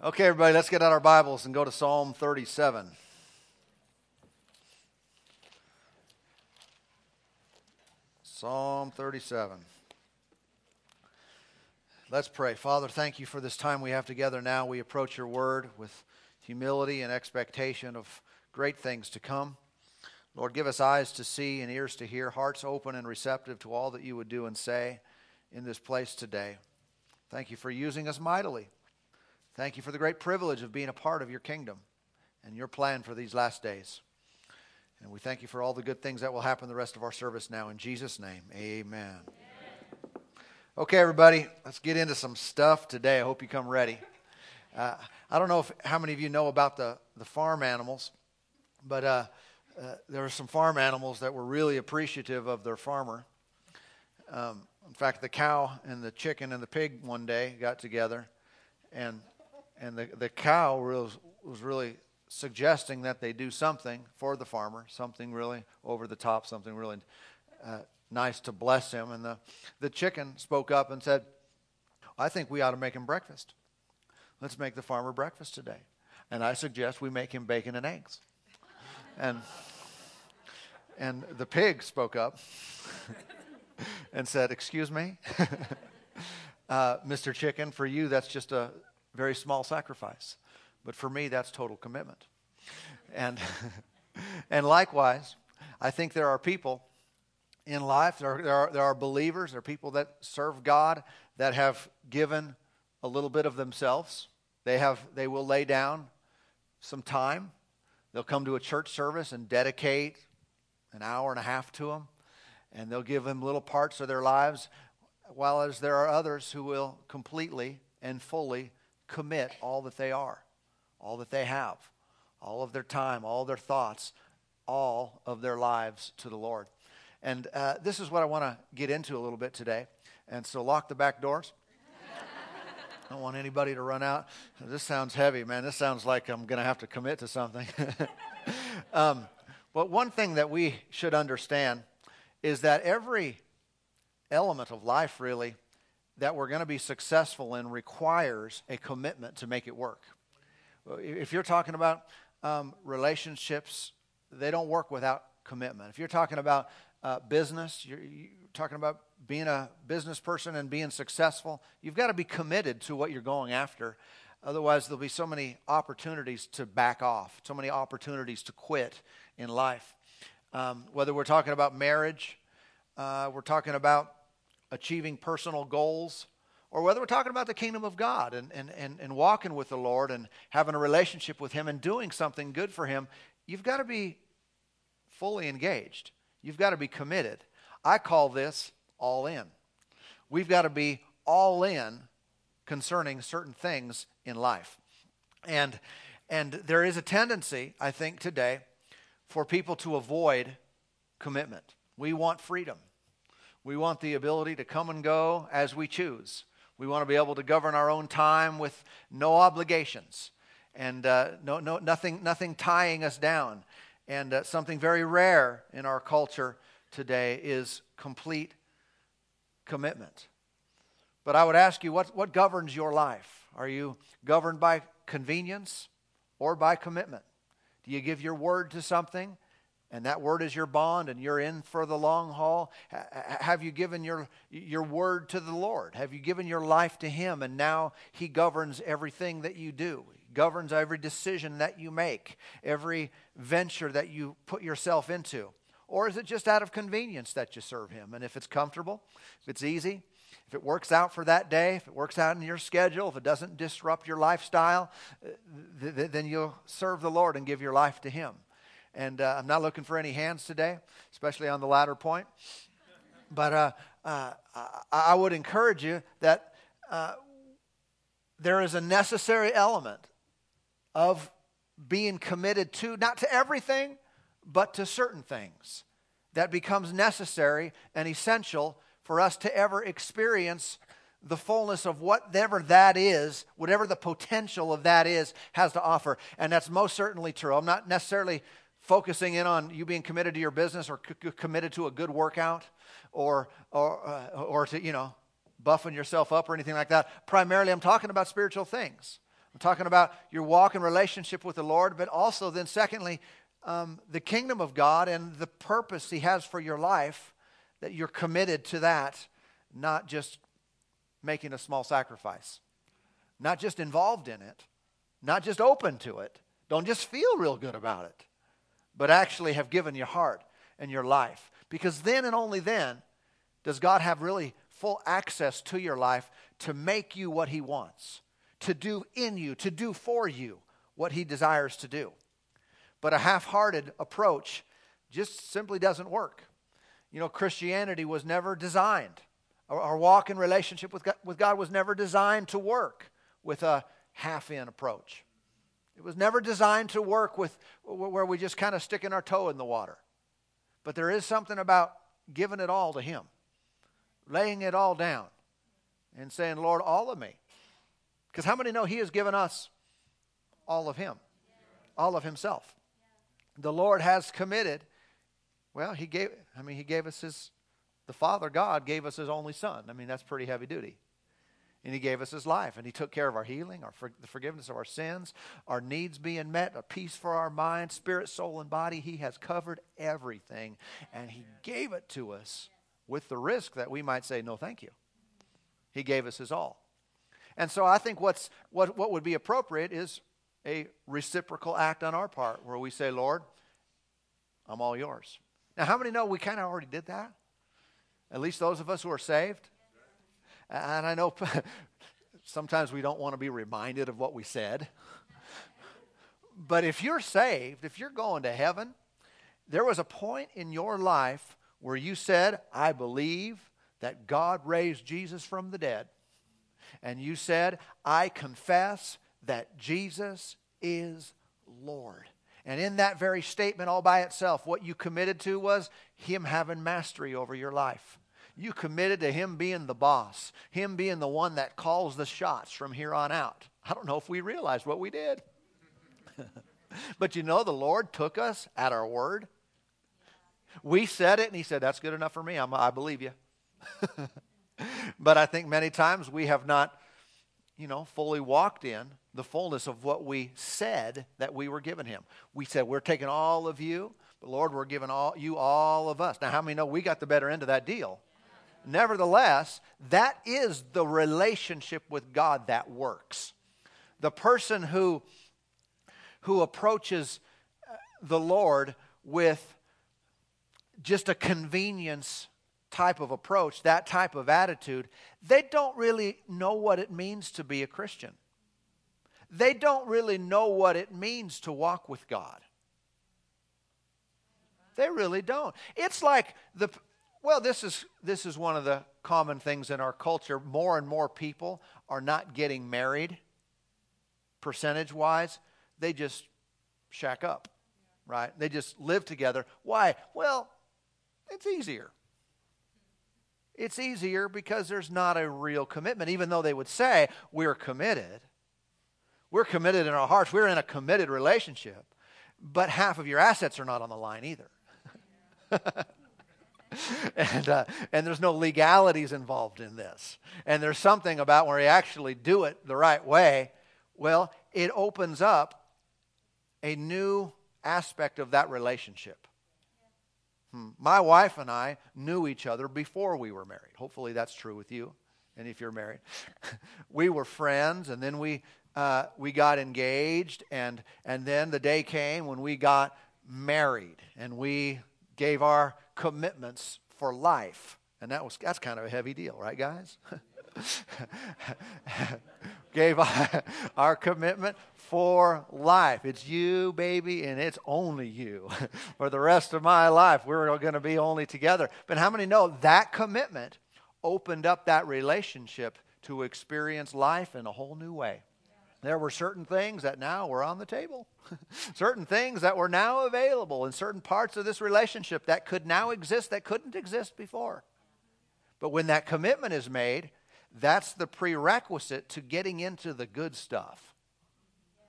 Okay, everybody, let's get out our Bibles and go to Psalm 37. Psalm 37. Let's pray. Father, thank you for this time we have together now. We approach your word with humility and expectation of great things to come. Lord, give us eyes to see and ears to hear, hearts open and receptive to all that you would do and say in this place today. Thank you for using us mightily. Thank you for the great privilege of being a part of your kingdom and your plan for these last days. And we thank you for all the good things that will happen the rest of our service now. In Jesus' name, amen. amen. Okay, everybody, let's get into some stuff today. I hope you come ready. Uh, I don't know if, how many of you know about the, the farm animals, but uh, uh, there were some farm animals that were really appreciative of their farmer. Um, in fact, the cow and the chicken and the pig one day got together, and and the, the cow was, was really suggesting that they do something for the farmer, something really over the top, something really uh, nice to bless him. And the, the chicken spoke up and said, I think we ought to make him breakfast. Let's make the farmer breakfast today. And I suggest we make him bacon and eggs. And, and the pig spoke up and said, Excuse me, uh, Mr. Chicken, for you, that's just a, very small sacrifice. But for me, that's total commitment. And, and likewise, I think there are people in life, there are, there, are, there are believers, there are people that serve God that have given a little bit of themselves. They, have, they will lay down some time. They'll come to a church service and dedicate an hour and a half to them, and they'll give them little parts of their lives, while as there are others who will completely and fully commit all that they are, all that they have, all of their time, all their thoughts, all of their lives to the Lord. And uh, this is what I want to get into a little bit today. And so lock the back doors. I don't want anybody to run out. This sounds heavy, man. This sounds like I'm going to have to commit to something. um, but one thing that we should understand is that every element of life, really, that we're going to be successful in requires a commitment to make it work. If you're talking about um, relationships, they don't work without commitment. If you're talking about uh, business, you're, you're talking about being a business person and being successful, you've got to be committed to what you're going after. Otherwise, there'll be so many opportunities to back off, so many opportunities to quit in life. Um, whether we're talking about marriage, uh, we're talking about achieving personal goals, or whether we're talking about the kingdom of God and, and, and, and walking with the Lord and having a relationship with Him and doing something good for Him, you've got to be fully engaged. You've got to be committed. I call this all in. We've got to be all in concerning certain things in life. And, and there is a tendency, I think, today for people to avoid commitment. We want freedom. We want the ability to come and go as we choose. We want to be able to govern our own time with no obligations and uh, no, no, nothing, nothing tying us down. And uh, something very rare in our culture today is complete commitment. But I would ask you, what, what governs your life? Are you governed by convenience or by commitment? Do you give your word to something and that word is your bond and you're in for the long haul. Have you given your your word to the lord? Have you given your life to him? And now he governs everything that you do. He governs every decision that you make every venture that you put yourself into. Or is it just out of convenience that you serve him? And if it's comfortable if it's easy if it works out for that day, if it works out in your schedule, if it doesn't disrupt your lifestyle, uh, th- th- then you'll serve the Lord and give your life to Him. And uh, I'm not looking for any hands today, especially on the latter point. But uh, uh, I would encourage you that uh, there is a necessary element of being committed to, not to everything, but to certain things that becomes necessary and essential for us to ever experience the fullness of whatever that is, whatever the potential of that is, has to offer. And that's most certainly true. I'm not necessarily focusing in on you being committed to your business or c- committed to a good workout or, or, uh, or to, you know, buffing yourself up or anything like that. Primarily, I'm talking about spiritual things. I'm talking about your walk in relationship with the Lord, but also then, secondly, um, the kingdom of God and the purpose He has for your life, that you're committed to that, not just making a small sacrifice, not just involved in it, not just open to it. Don't just feel real good about it, but actually have given your heart and your life. Because then and only then does God have really full access to your life to make you what He wants, to do in you, to do for you what He desires to do. But a half hearted approach just simply doesn't work. You know, Christianity was never designed, our, walk in relationship with God, with God was never designed to work with a half in approach. It was never designed to work with where we just kind of sticking our toe in the water. But there is something about giving it all to Him, laying it all down, and saying, Lord, all of me. Because how many know He has given us all of Him, all of Himself? The Lord has committed. Well, He gave, I mean, He gave us His, the Father God gave us His only Son. I mean, that's pretty heavy duty. And he gave us his life, and he took care of our healing, our for, the forgiveness of our sins, our needs being met, a peace for our mind, spirit, soul, and body. He has covered everything, and he gave it to us with the risk that we might say, No, thank you. He gave us his all. And so I think what's, what, what would be appropriate is a reciprocal act on our part where we say, Lord, I'm all yours. Now, how many know we kind of already did that? At least those of us who are saved. And I know sometimes we don't want to be reminded of what we said. But if you're saved, if you're going to heaven, there was a point in your life where you said, I believe that God raised Jesus from the dead. And you said, I confess that Jesus is Lord. And in that very statement, all by itself, what you committed to was Him having mastery over your life. You committed to Him being the boss, Him being the one that calls the shots from here on out. I don't know if we realized what we did. but you know, the Lord took us at our word. We said it, and He said, That's good enough for me. I'm, I believe you. but I think many times we have not, you know, fully walked in the fullness of what we said that we were giving Him. We said, We're taking all of you, but Lord, we're giving all you all of us. Now, how many know we got the better end of that deal? Nevertheless, that is the relationship with God that works. The person who, who approaches uh, the Lord with just a convenience type of approach, that type of attitude, they don't really know what it means to be a Christian. They don't really know what it means to walk with God. They really don't. It's like the well, this is, this is one of the common things in our culture. More and more people are not getting married, percentage wise. They just shack up, right? They just live together. Why? Well, it's easier. It's easier because there's not a real commitment, even though they would say, We're committed. We're committed in our hearts. We're in a committed relationship. But half of your assets are not on the line either. and, uh, and there's no legalities involved in this. And there's something about where you actually do it the right way, well, it opens up a new aspect of that relationship. Hmm. My wife and I knew each other before we were married. Hopefully that's true with you, and if you're married. we were friends, and then we, uh, we got engaged, and, and then the day came when we got married, and we gave our commitments for life. And that was that's kind of a heavy deal, right, guys? Gave our commitment for life. It's you, baby, and it's only you. for the rest of my life, we're going to be only together. But how many know that commitment opened up that relationship to experience life in a whole new way? There were certain things that now were on the table, certain things that were now available in certain parts of this relationship that could now exist that couldn't exist before. But when that commitment is made, that's the prerequisite to getting into the good stuff.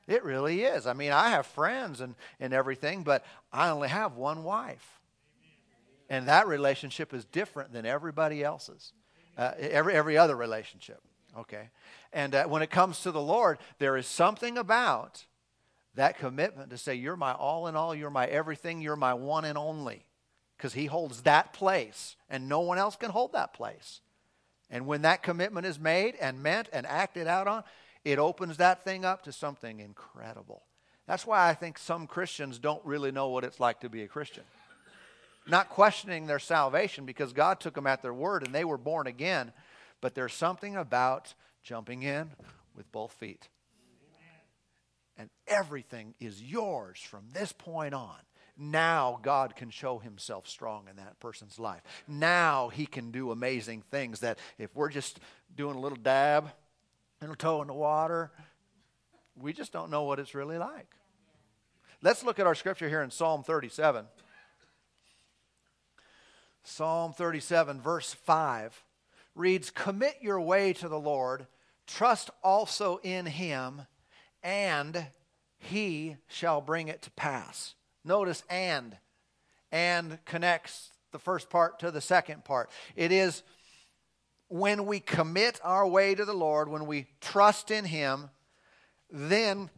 It really is. I mean, I have friends and, and everything, but I only have one wife. And that relationship is different than everybody else's, uh, every, every other relationship. Okay. And uh, when it comes to the Lord, there is something about that commitment to say, You're my all in all, you're my everything, you're my one and only. Because He holds that place, and no one else can hold that place. And when that commitment is made and meant and acted out on, it opens that thing up to something incredible. That's why I think some Christians don't really know what it's like to be a Christian. Not questioning their salvation because God took them at their word and they were born again, but there's something about jumping in with both feet. And everything is yours from this point on. Now God can show himself strong in that person's life. Now he can do amazing things that if we're just doing a little dab, a little toe in the water, we just don't know what it's really like. Let's look at our scripture here in Psalm 37. Psalm 37, verse 5 reads Commit your way to the Lord, trust also in him, and he shall bring it to pass. Notice and. And connects the first part to the second part. It is when we commit our way to the Lord, when we trust in Him, then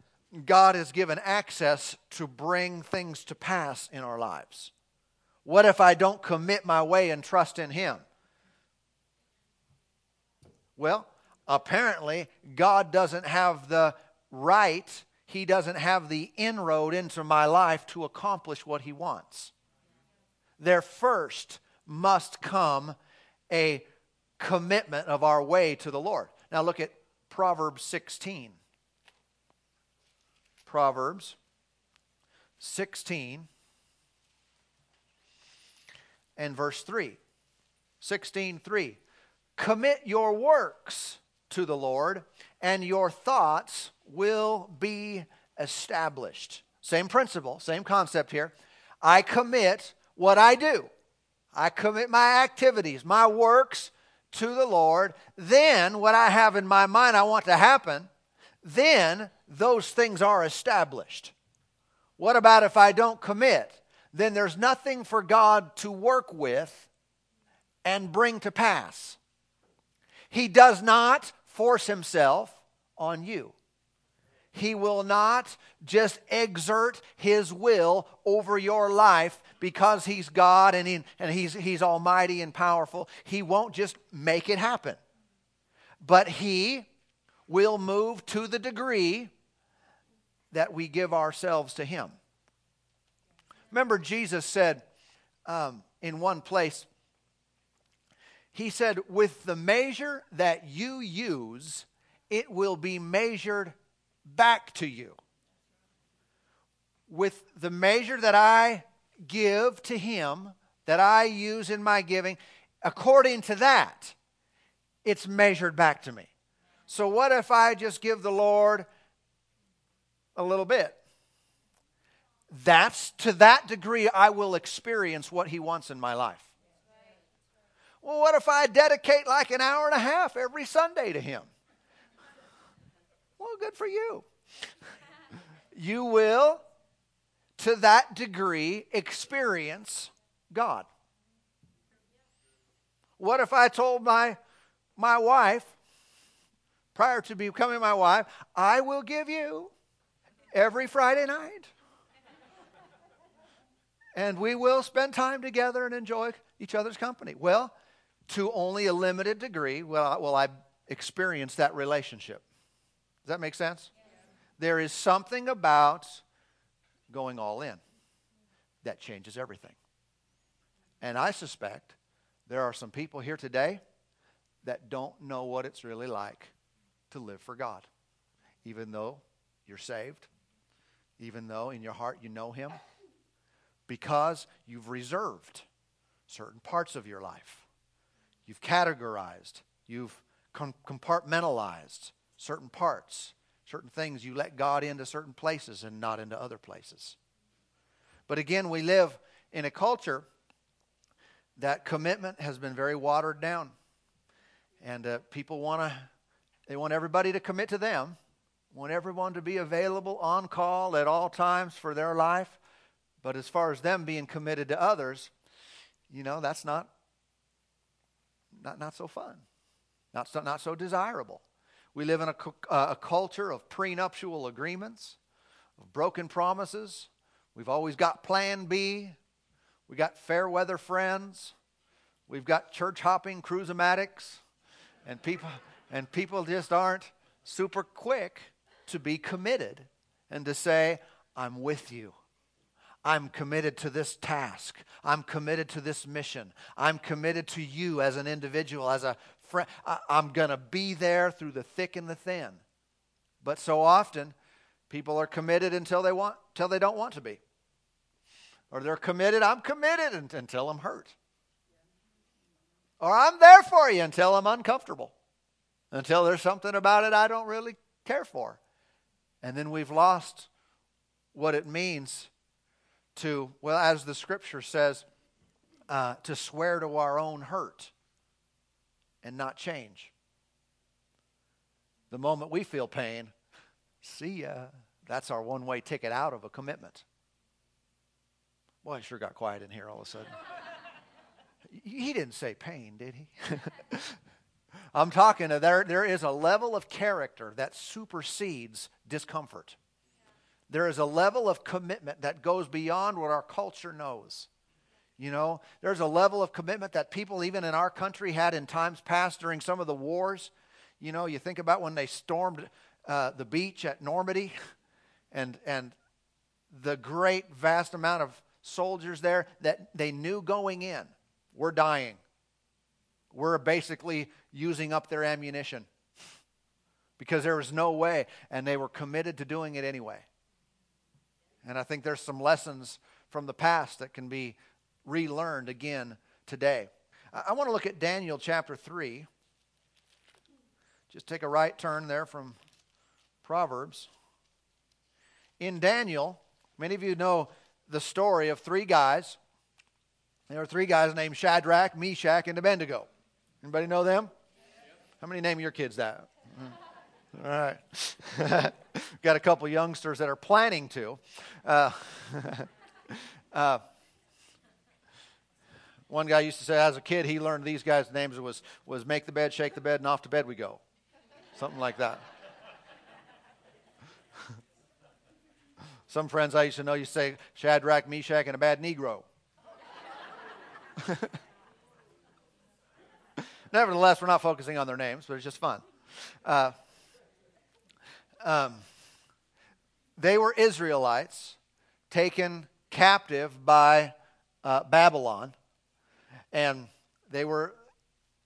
God is given access to bring things to pass in our lives. What if I don't commit my way and trust in Him? Well, apparently, God doesn't have the right he doesn't have the inroad into my life to accomplish what he wants. There first must come a commitment of our way to the Lord. Now look at Proverbs 16. Proverbs 16 and verse 3. 16 3. Commit your works to the Lord, and your thoughts will be established. Same principle, same concept here. I commit what I do, I commit my activities, my works to the Lord. Then, what I have in my mind I want to happen, then those things are established. What about if I don't commit? Then there's nothing for God to work with and bring to pass. He does not force himself on you. He will not just exert his will over your life because he's God and, he, and he's, he's almighty and powerful. He won't just make it happen. But he will move to the degree that we give ourselves to him. Remember, Jesus said um, in one place, He said, With the measure that you use, it will be measured back to you. With the measure that I give to Him, that I use in my giving, according to that, it's measured back to me. So, what if I just give the Lord a little bit? That's to that degree I will experience what He wants in my life. Well, what if I dedicate like an hour and a half every Sunday to Him? Well, good for you. you will, to that degree, experience God. What if I told my, my wife, prior to becoming my wife, I will give you every Friday night? and we will spend time together and enjoy each other's company. Well, to only a limited degree will, will I experience that relationship. Does that make sense? There is something about going all in that changes everything. And I suspect there are some people here today that don't know what it's really like to live for God. Even though you're saved, even though in your heart you know Him, because you've reserved certain parts of your life. You've categorized, you've compartmentalized certain parts, certain things. You let God into certain places and not into other places. But again, we live in a culture that commitment has been very watered down. And uh, people want to, they want everybody to commit to them, want everyone to be available on call at all times for their life. But as far as them being committed to others, you know, that's not, not, not so fun. not so, not so desirable. We live in a, uh, a culture of prenuptial agreements, of broken promises. We've always got plan B. We've got fair weather friends. We've got church hopping cruisematics. And people, and people just aren't super quick to be committed and to say, I'm with you. I'm committed to this task. I'm committed to this mission. I'm committed to you as an individual, as a friend. I'm going to be there through the thick and the thin. But so often, people are committed until they want, until they don't want to be, or they're committed. I'm committed until I'm hurt, or I'm there for you until I'm uncomfortable, until there's something about it I don't really care for, and then we've lost what it means to, well, as the scripture says, uh, to swear to our own hurt and not change. The moment we feel pain, see ya. That's our one way ticket out of a commitment. Boy, it sure got quiet in here all of a sudden. he didn't say pain, did he? I'm talking, there, there is a level of character that supersedes discomfort. There is a level of commitment that goes beyond what our culture knows. You know, there's a level of commitment that people, even in our country, had in times past during some of the wars. You know, you think about when they stormed uh, the beach at Normandy and, and the great, vast amount of soldiers there that they knew going in we're dying. We're basically using up their ammunition because there was no way, and they were committed to doing it anyway. And I think there's some lessons from the past that can be relearned again today. I want to look at Daniel chapter 3. Just take a right turn there from Proverbs. In Daniel, many of you know the story of three guys. There are three guys named Shadrach, Meshach, and Abednego. Anybody know them? How many name your kids that? All right. Got a couple youngsters that are planning to. Uh, uh, one guy used to say, as a kid, he learned these guys' names was, was make the bed, shake the bed, and off to bed we go. Something like that. Some friends I used to know you say Shadrach, Meshach, and a bad Negro. Nevertheless, we're not focusing on their names, but it's just fun. Uh, um, they were Israelites taken captive by uh, Babylon, and they were,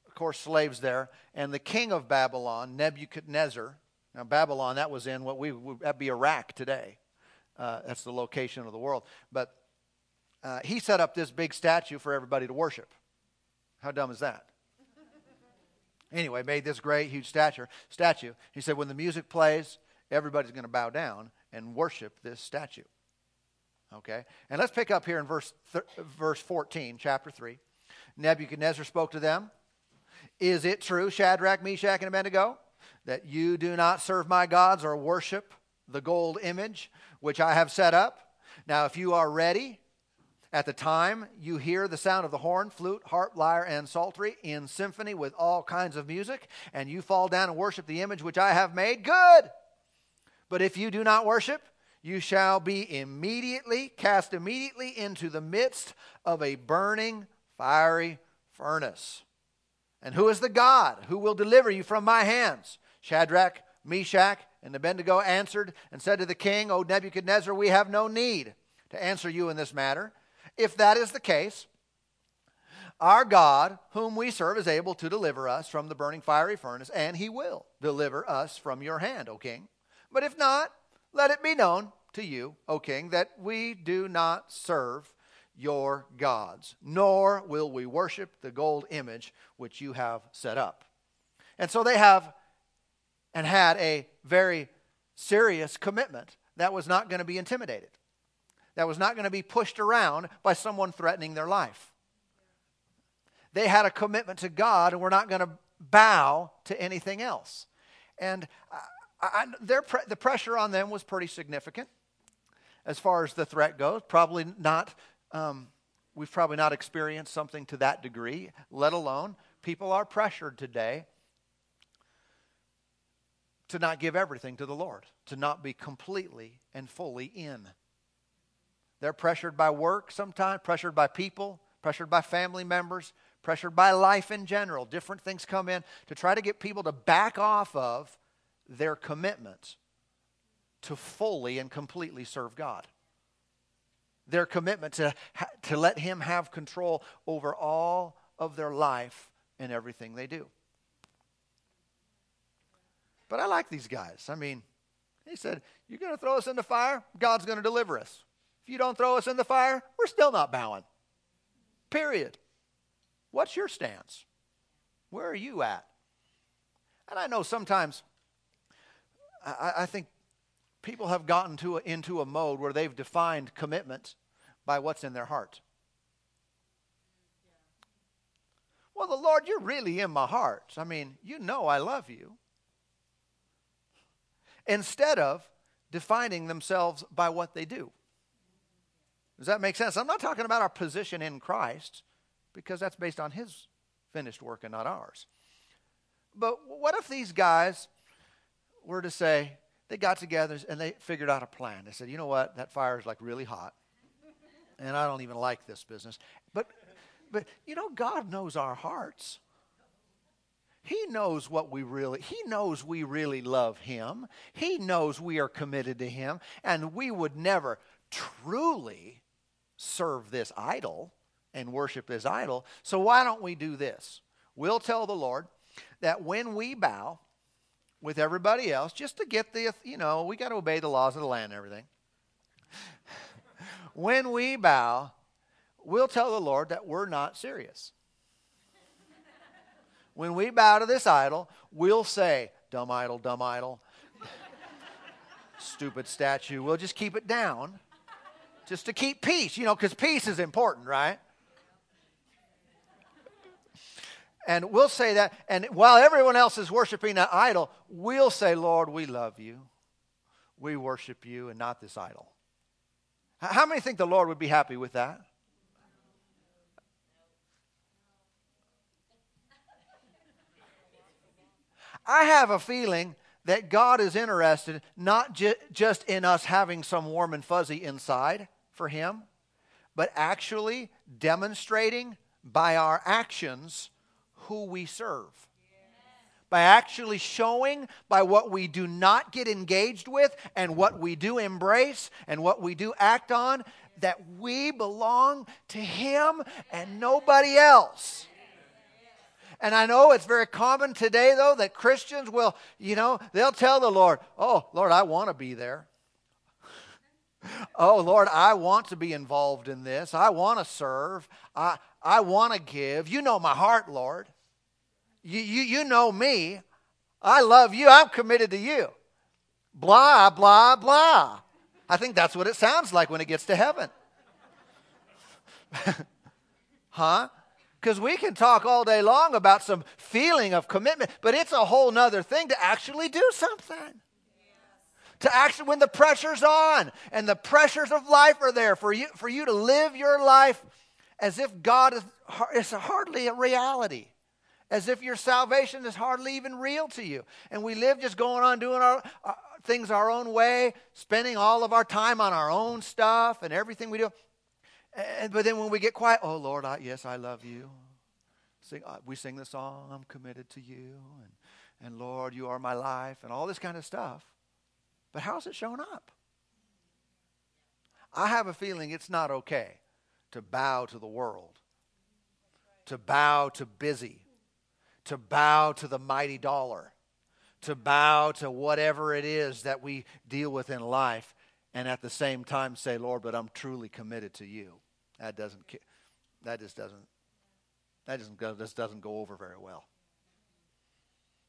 of course, slaves there. And the king of Babylon, Nebuchadnezzar, now Babylon, that was in what we would that'd be Iraq today. Uh, that's the location of the world. But uh, he set up this big statue for everybody to worship. How dumb is that? anyway, made this great, huge statue. Statue. He said, when the music plays, everybody's going to bow down and worship this statue. Okay? And let's pick up here in verse, th- verse 14, chapter 3. Nebuchadnezzar spoke to them Is it true, Shadrach, Meshach, and Abednego, that you do not serve my gods or worship the gold image which I have set up? Now, if you are ready, at the time you hear the sound of the horn, flute, harp, lyre, and psaltery in symphony with all kinds of music, and you fall down and worship the image which I have made, good. But if you do not worship, you shall be immediately cast immediately into the midst of a burning fiery furnace. And who is the God who will deliver you from my hands? Shadrach, Meshach, and Abednego answered and said to the king, O Nebuchadnezzar, we have no need to answer you in this matter. If that is the case, our God, whom we serve, is able to deliver us from the burning fiery furnace, and he will deliver us from your hand, O king. But if not, let it be known to you, O king, that we do not serve your gods, nor will we worship the gold image which you have set up. And so they have and had a very serious commitment that was not going to be intimidated, that was not going to be pushed around by someone threatening their life. They had a commitment to God and were not going to bow to anything else. And uh, I, their pre- the pressure on them was pretty significant as far as the threat goes. Probably not, um, we've probably not experienced something to that degree, let alone people are pressured today to not give everything to the Lord, to not be completely and fully in. They're pressured by work sometimes, pressured by people, pressured by family members, pressured by life in general. Different things come in to try to get people to back off of their commitment to fully and completely serve God. Their commitment to, to let Him have control over all of their life and everything they do. But I like these guys. I mean, he said, You're going to throw us in the fire? God's going to deliver us. If you don't throw us in the fire, we're still not bowing. Period. What's your stance? Where are you at? And I know sometimes, I, I think people have gotten to a, into a mode where they've defined commitment by what's in their heart. Well, the Lord, you're really in my heart. I mean, you know I love you. Instead of defining themselves by what they do. Does that make sense? I'm not talking about our position in Christ because that's based on His finished work and not ours. But what if these guys were to say, they got together and they figured out a plan. They said, you know what, that fire is like really hot, and I don't even like this business. But, but you know, God knows our hearts. He knows what we really, He knows we really love Him. He knows we are committed to Him, and we would never truly serve this idol and worship this idol. So why don't we do this? We'll tell the Lord that when we bow with everybody else, just to get the, you know, we got to obey the laws of the land and everything. when we bow, we'll tell the Lord that we're not serious. when we bow to this idol, we'll say, dumb idol, dumb idol, stupid statue. We'll just keep it down just to keep peace, you know, because peace is important, right? And we'll say that, and while everyone else is worshiping that idol, we'll say, Lord, we love you. We worship you and not this idol. How many think the Lord would be happy with that? I have a feeling that God is interested not ju- just in us having some warm and fuzzy inside, for Him, but actually demonstrating by our actions who we serve. By actually showing by what we do not get engaged with and what we do embrace and what we do act on that we belong to Him and nobody else. And I know it's very common today, though, that Christians will, you know, they'll tell the Lord, Oh, Lord, I want to be there oh, Lord, I want to be involved in this. I want to serve. I, I want to give. You know my heart, Lord. You, you, you know me. I love you. I'm committed to you. Blah, blah, blah. I think that's what it sounds like when it gets to heaven. huh? Because we can talk all day long about some feeling of commitment, but it's a whole nother thing to actually do something to actually when the pressure's on and the pressures of life are there for you for you to live your life as if God is, is hardly a reality. As if your salvation is hardly even real to you. And we live just going on doing our, uh, things our own way, spending all of our time on our own stuff and everything we do. And, but then when we get quiet, oh Lord, I, yes, I love you. Sing, uh, we sing the song, I'm committed to you, and, and Lord, you are my life, and all this kind of stuff. But how's it showing up? I have a feeling it's not okay to bow to the world, to bow to busy, to bow to the mighty dollar, to bow to whatever it is that we deal with in life, and at the same time say, Lord, but I'm truly committed to you. That doesn't, that just doesn't, that just, just doesn't go over very well.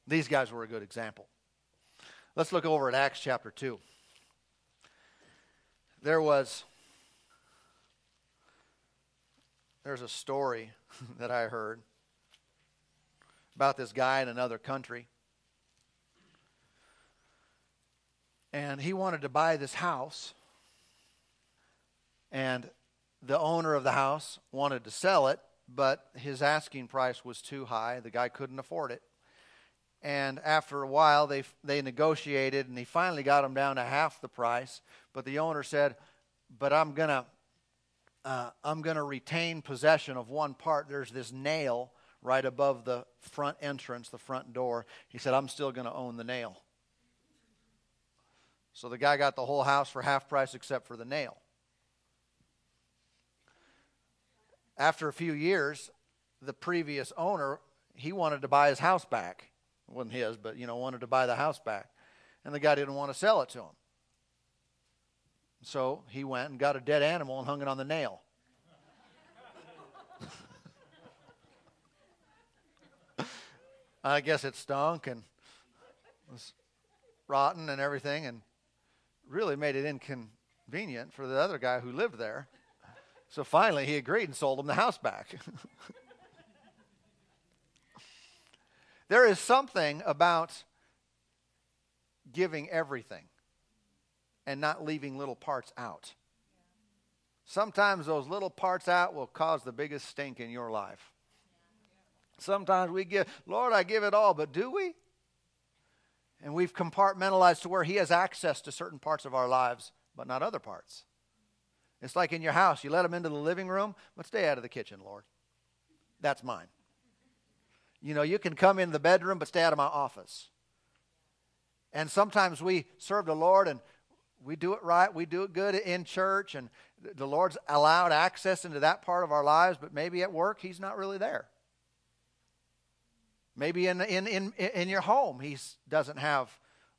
These guys were a good example. Let's look over at Acts chapter 2. There was there's a story that I heard about this guy in another country. And he wanted to buy this house. And the owner of the house wanted to sell it, but his asking price was too high. The guy couldn't afford it. And after a while, they, they negotiated, and he finally got him down to half the price. But the owner said, But I'm going to. Uh, I'm going to retain possession of one part. There's this nail right above the front entrance, the front door. He said, I'm still going to own the nail. So the guy got the whole house for half price except for the nail. After a few years, the previous owner, he wanted to buy his house back. It wasn't his, but you know, wanted to buy the house back. And the guy didn't want to sell it to him. So he went and got a dead animal and hung it on the nail. I guess it stunk and was rotten and everything and really made it inconvenient for the other guy who lived there. So finally, he agreed and sold him the house back. there is something about giving everything and not leaving little parts out. Sometimes those little parts out will cause the biggest stink in your life. Sometimes we give, Lord, I give it all, but do we? And we've compartmentalized to where He has access to certain parts of our lives, but not other parts. It's like in your house, you let Him into the living room, but stay out of the kitchen, Lord. That's mine. You know, you can come in the bedroom, but stay out of my office. And sometimes we serve the Lord and we do it right, we do it good in church, and the Lord's allowed access into that part of our lives, but maybe at work, He's not really there. Maybe in, in, in, in your home, He doesn't have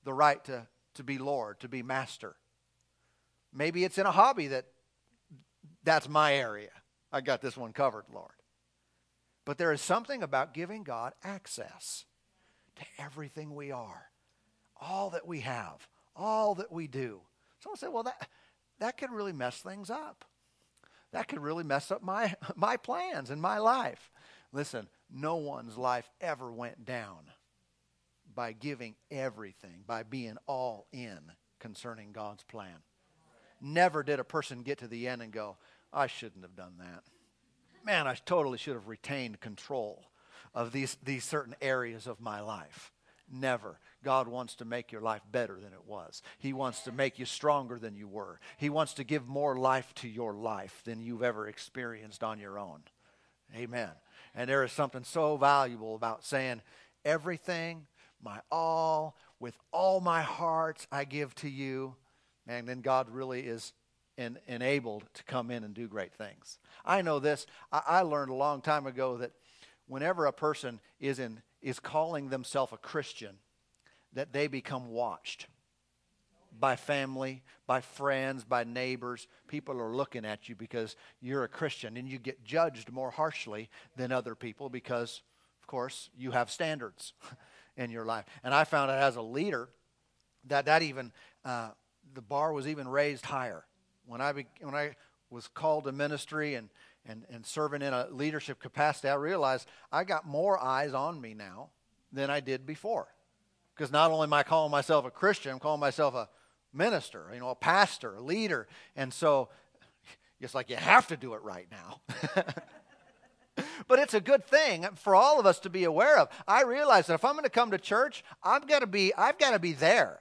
the right to, to be Lord, to be master. Maybe it's in a hobby that that's my area. I got this one covered, Lord. But there is something about giving God access to everything we are, all that we have, all that we do. Someone said, well, that, that could really mess things up. That could really mess up my, my plans and my life. Listen, no one's life ever went down by giving everything, by being all in concerning God's plan. Never did a person get to the end and go, I shouldn't have done that. Man, I totally should have retained control of these, these certain areas of my life. Never. God wants to make your life better than it was. He wants to make you stronger than you were. He wants to give more life to your life than you've ever experienced on your own. Amen. And there is something so valuable about saying, everything, my all, with all my heart, I give to you. And then God really is en- enabled to come in and do great things. I know this. I, I learned a long time ago that whenever a person is in is calling themselves a Christian, that they become watched by family, by friends, by neighbors. People are looking at you because you're a Christian and you get judged more harshly than other people because, of course, you have standards in your life. And I found out as a leader that that even, uh, the bar was even raised higher. When I, be, when I was called to ministry and, and, and serving in a leadership capacity, I realized I got more eyes on me now than I did before. Because not only am I calling myself a Christian, I'm calling myself a minister, you know, a pastor, a leader. And so it's like you have to do it right now. but it's a good thing for all of us to be aware of. I realize that if I'm going to come to church, I've got to be I've got to be there.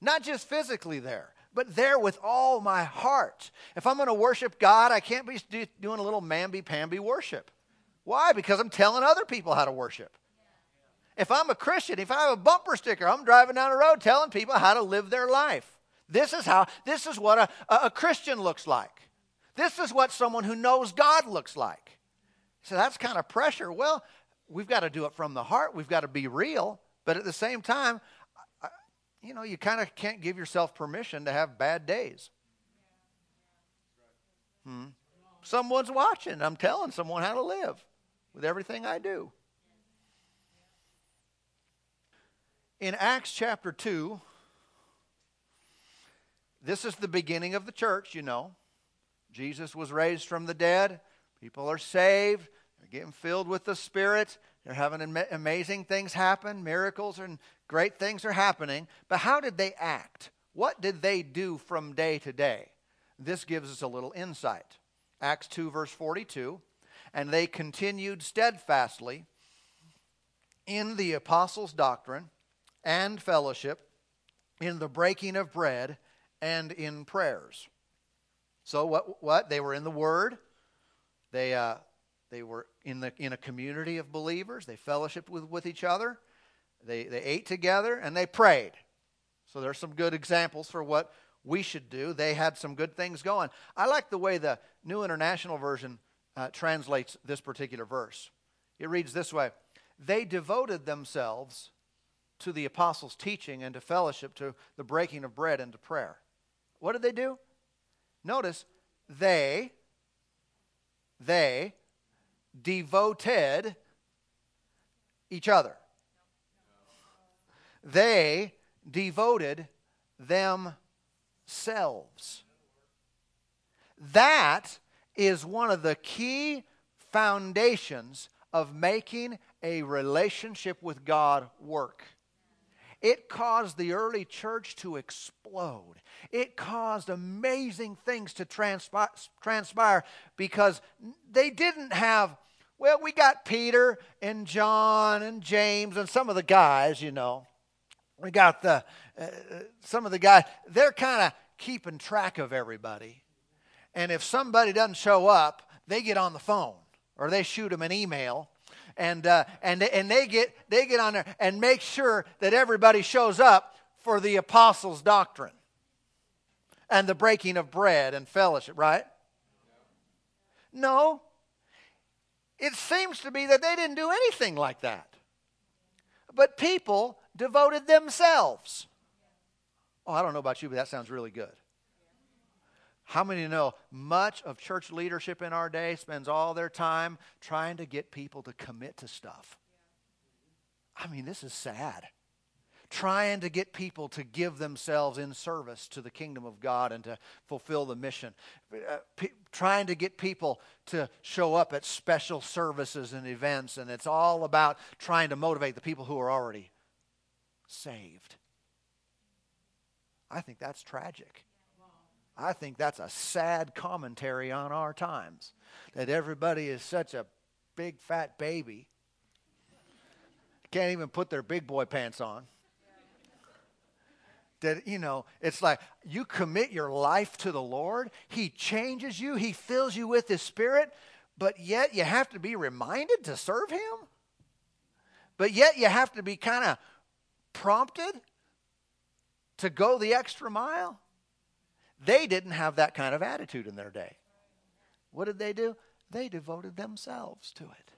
Not just physically there, but there with all my heart. If I'm going to worship God, I can't be doing a little mamby-pamby worship. Why? Because I'm telling other people how to worship. If I'm a Christian, if I have a bumper sticker, I'm driving down the road telling people how to live their life. This is how, this is what a, a Christian looks like. This is what someone who knows God looks like. So that's kind of pressure. Well, we've got to do it from the heart. We've got to be real. But at the same time, you know, you kind of can't give yourself permission to have bad days. Hmm. Someone's watching. I'm telling someone how to live with everything I do. In Acts chapter 2, this is the beginning of the church, you know. Jesus was raised from the dead. People are saved. They're getting filled with the Spirit. They're having amazing things happen. Miracles and great things are happening. But how did they act? What did they do from day to day? This gives us a little insight. Acts 2, verse 42. And they continued steadfastly in the apostles' doctrine and fellowship, in the breaking of bread, and in prayers. So what? What they were in the Word. They uh, they were in the in a community of believers. They fellowshiped with with each other. They they ate together and they prayed. So there's some good examples for what we should do. They had some good things going. I like the way the New International Version uh, translates this particular verse. It reads this way They devoted themselves to the apostles' teaching and to fellowship, to the breaking of bread and to prayer. What did they do? Notice, they, they devoted each other. They devoted themselves. That is one of the key foundations of making a relationship with God work. It caused the early church to explode. It caused amazing things to transpire, transpire because they didn't have, well, we got Peter and John and James and some of the guys, you know. We got the, uh, some of the guys, they're kind of keeping track of everybody. And if somebody doesn't show up, they get on the phone or they shoot them an email and, uh, and, and they, get, they get on there and make sure that everybody shows up for the apostles' doctrine and the breaking of bread and fellowship, right? No. It seems to be that they didn't do anything like that. But people devoted themselves. Oh, I don't know about you, but that sounds really good. How many know much of church leadership in our day spends all their time trying to get people to commit to stuff? I mean, this is sad. Trying to get people to give themselves in service to the kingdom of God and to fulfill the mission. Uh, p- trying to get people to show up at special services and events, and it's all about trying to motivate the people who are already saved. I think that's tragic. I think that's a sad commentary on our times. That everybody is such a big fat baby. Can't even put their big boy pants on. That, you know, it's like you commit your life to the Lord, He changes you, He fills you with His Spirit, but yet you have to be reminded to serve Him. But yet you have to be kind of prompted to go the extra mile. They didn't have that kind of attitude in their day. What did they do? They devoted themselves to it.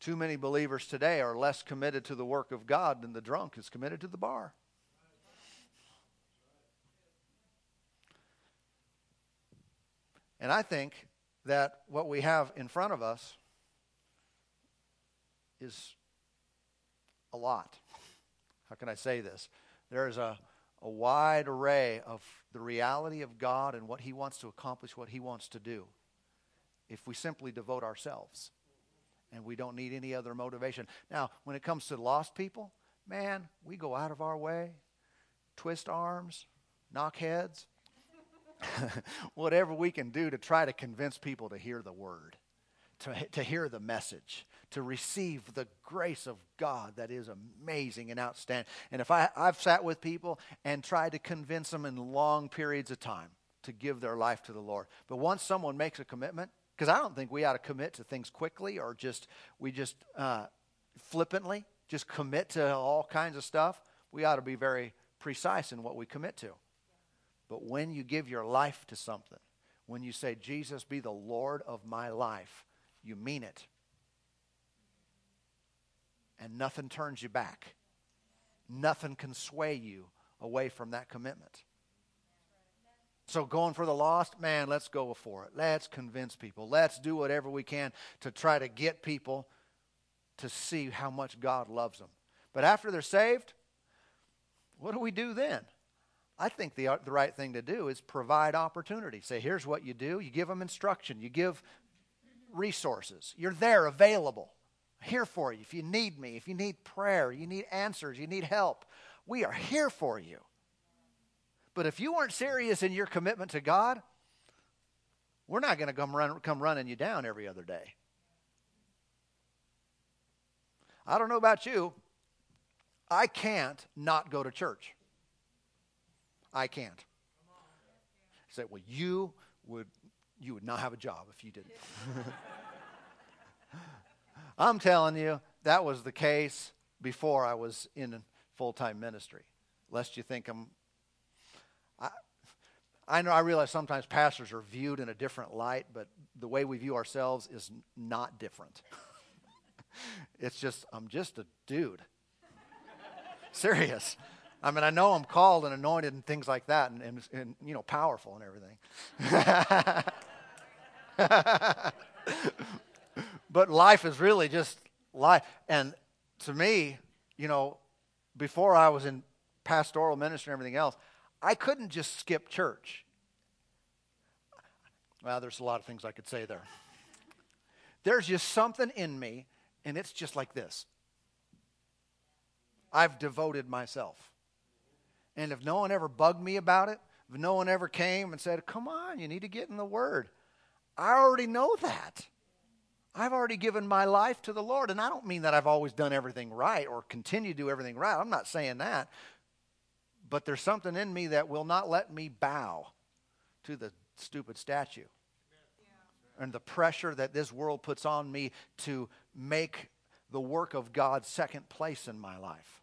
Too many believers today are less committed to the work of God than the drunk is committed to the bar. And I think that what we have in front of us is a lot how can I say this? There is a, a wide array of the reality of God and what He wants to accomplish, what He wants to do, if we simply devote ourselves and we don't need any other motivation. Now, when it comes to lost people, man, we go out of our way, twist arms, knock heads, whatever we can do to try to convince people to hear the word, to, to hear the message, to receive the grace of God that is amazing and outstanding. And if I, I've sat with people and tried to convince them in long periods of time to give their life to the Lord. But once someone makes a commitment, because I don't think we ought to commit to things quickly or just, we just uh, flippantly just commit to all kinds of stuff. We ought to be very precise in what we commit to. But when you give your life to something, when you say, Jesus, be the Lord of my life, you mean it and nothing turns you back. Nothing can sway you away from that commitment. So, going for the lost, man, let's go for it. Let's convince people. Let's do whatever we can to try to get people to see how much God loves them. But after they're saved, what do we do then? I think the, the right thing to do is provide opportunity. Say, here's what you do. You give them instruction, you give resources. You're there available here for you. If you need me, if you need prayer, you need answers, you need help, we are here for you. But if you aren't serious in your commitment to God, we're not going to come, run, come running you down every other day. I don't know about you. I can't not go to church. I can't. Say, well, you would you would not have a job if you didn't. I'm telling you, that was the case before I was in full time ministry. Lest you think I'm. I, I know I realize sometimes pastors are viewed in a different light, but the way we view ourselves is not different. it's just, I'm just a dude. Serious. I mean, I know I'm called and anointed and things like that, and, and, and you know, powerful and everything. but life is really just life. And to me, you know, before I was in pastoral ministry and everything else, I couldn't just skip church. Well, there's a lot of things I could say there. There's just something in me, and it's just like this I've devoted myself. And if no one ever bugged me about it, if no one ever came and said, Come on, you need to get in the Word, I already know that. I've already given my life to the Lord. And I don't mean that I've always done everything right or continue to do everything right. I'm not saying that. But there's something in me that will not let me bow to the stupid statue. And the pressure that this world puts on me to make the work of God second place in my life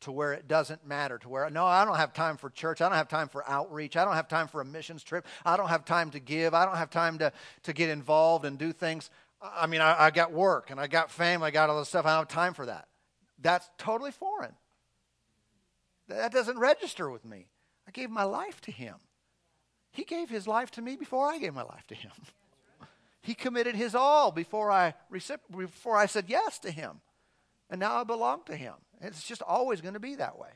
to where it doesn't matter, to where, no, I don't have time for church. I don't have time for outreach. I don't have time for a missions trip. I don't have time to give. I don't have time to, to get involved and do things. I mean, I, I got work and I got family, I got all this stuff. I don't have time for that. That's totally foreign. That doesn't register with me. I gave my life to him. He gave his life to me before I gave my life to him. He committed his all before I, before I said yes to him. And now I belong to him. It's just always going to be that way.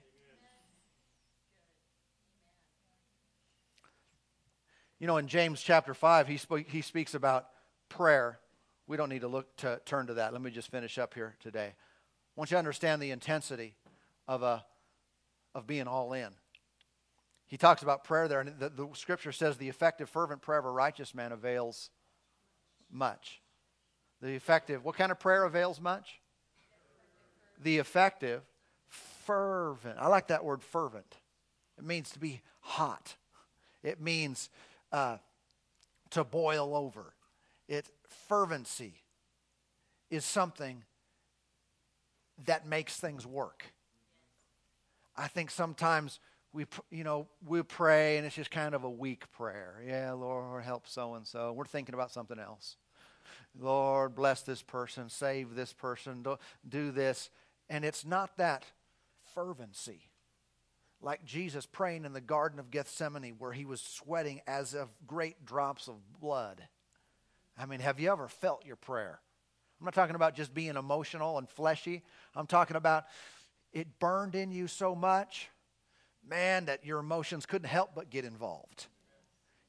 You know, in James chapter 5, he, sp- he speaks about prayer we don't need to look to turn to that. Let me just finish up here today. I want you to understand the intensity of a of being all in. He talks about prayer there, and the, the scripture says the effective, fervent prayer of a righteous man avails much. The effective, what kind of prayer avails much? The effective, fervent. I like that word fervent. It means to be hot. It means uh, to boil over. It fervency is something that makes things work. I think sometimes we, you know, we pray and it's just kind of a weak prayer. Yeah, Lord, help so and so. We're thinking about something else. Lord, bless this person, save this person, do this. And it's not that fervency. Like Jesus praying in the Garden of Gethsemane, where he was sweating as of great drops of blood. I mean, have you ever felt your prayer? I'm not talking about just being emotional and fleshy. I'm talking about it burned in you so much, man, that your emotions couldn't help but get involved.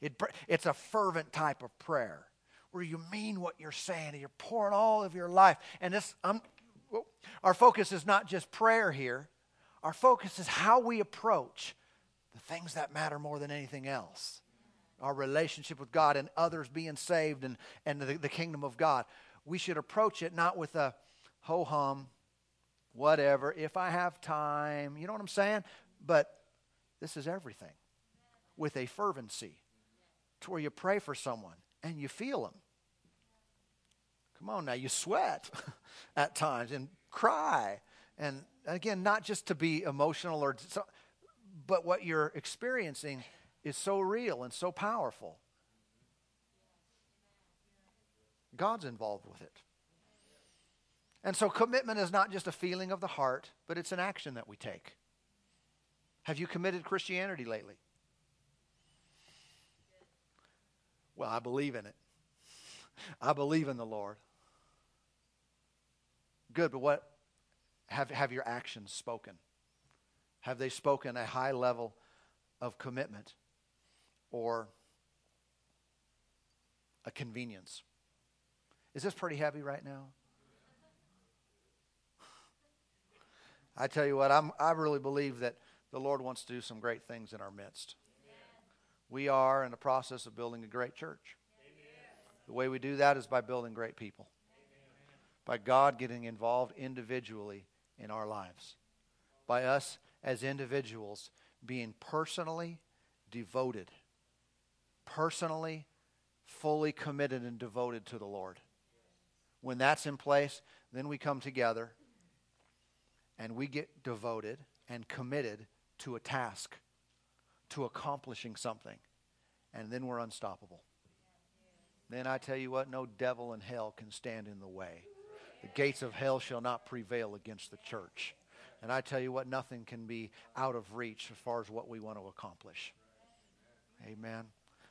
It, it's a fervent type of prayer where you mean what you're saying and you're pouring all of your life. And this, I'm, our focus is not just prayer here, our focus is how we approach the things that matter more than anything else our relationship with God and others being saved and, and the, the kingdom of God. We should approach it not with a ho hum, whatever, if I have time, you know what I'm saying? But this is everything with a fervency to where you pray for someone and you feel them. Come on now, you sweat at times and cry. And again, not just to be emotional or, but what you're experiencing is so real and so powerful. God's involved with it. And so commitment is not just a feeling of the heart, but it's an action that we take. Have you committed Christianity lately? Well, I believe in it. I believe in the Lord. Good, but what have, have your actions spoken? Have they spoken a high level of commitment? Or a convenience. Is this pretty heavy right now? I tell you what, I'm, I really believe that the Lord wants to do some great things in our midst. We are in the process of building a great church. The way we do that is by building great people. by God getting involved individually in our lives, by us as individuals being personally devoted, personally, fully committed and devoted to the Lord. When that's in place, then we come together and we get devoted and committed to a task, to accomplishing something, and then we're unstoppable. Then I tell you what, no devil in hell can stand in the way. The gates of hell shall not prevail against the church. And I tell you what, nothing can be out of reach as far as what we want to accomplish. Amen.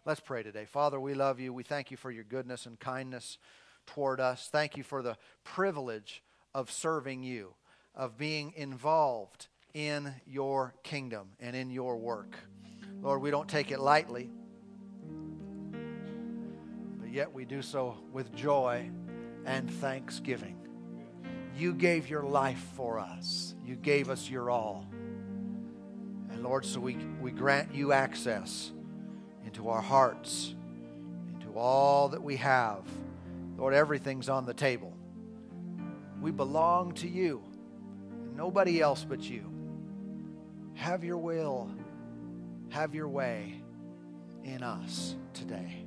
Let's pray today. Father, we love you. We thank you for your goodness and kindness toward us. Thank you for the privilege of serving you, of being involved in your kingdom and in your work. Lord, we don't take it lightly, but yet we do so with joy and thanksgiving. You gave your life for us, you gave us your all. And Lord, so we, we grant you access into our hearts, into all that we have. Lord, everything's on the table. We belong to you, nobody else but you. Have your will, have your way in us today.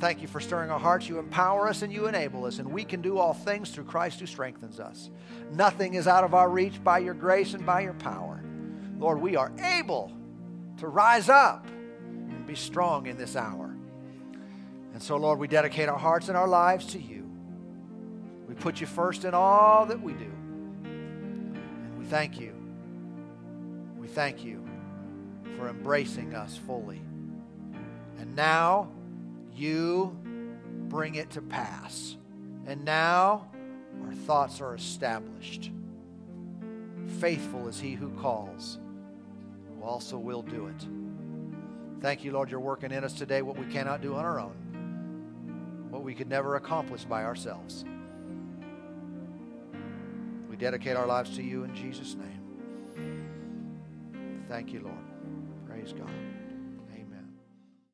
Thank you for stirring our hearts. You empower us and you enable us, and we can do all things through Christ who strengthens us. Nothing is out of our reach by your grace and by your power. Lord, we are able to rise up and be strong in this hour. And so, Lord, we dedicate our hearts and our lives to you. We put you first in all that we do. And we thank you. We thank you for embracing us fully. And now, you bring it to pass. And now our thoughts are established. Faithful is he who calls, also will do it. Thank you, Lord, you're working in us today what we cannot do on our own, what we could never accomplish by ourselves. We dedicate our lives to you in Jesus' name. Thank you, Lord. Praise God.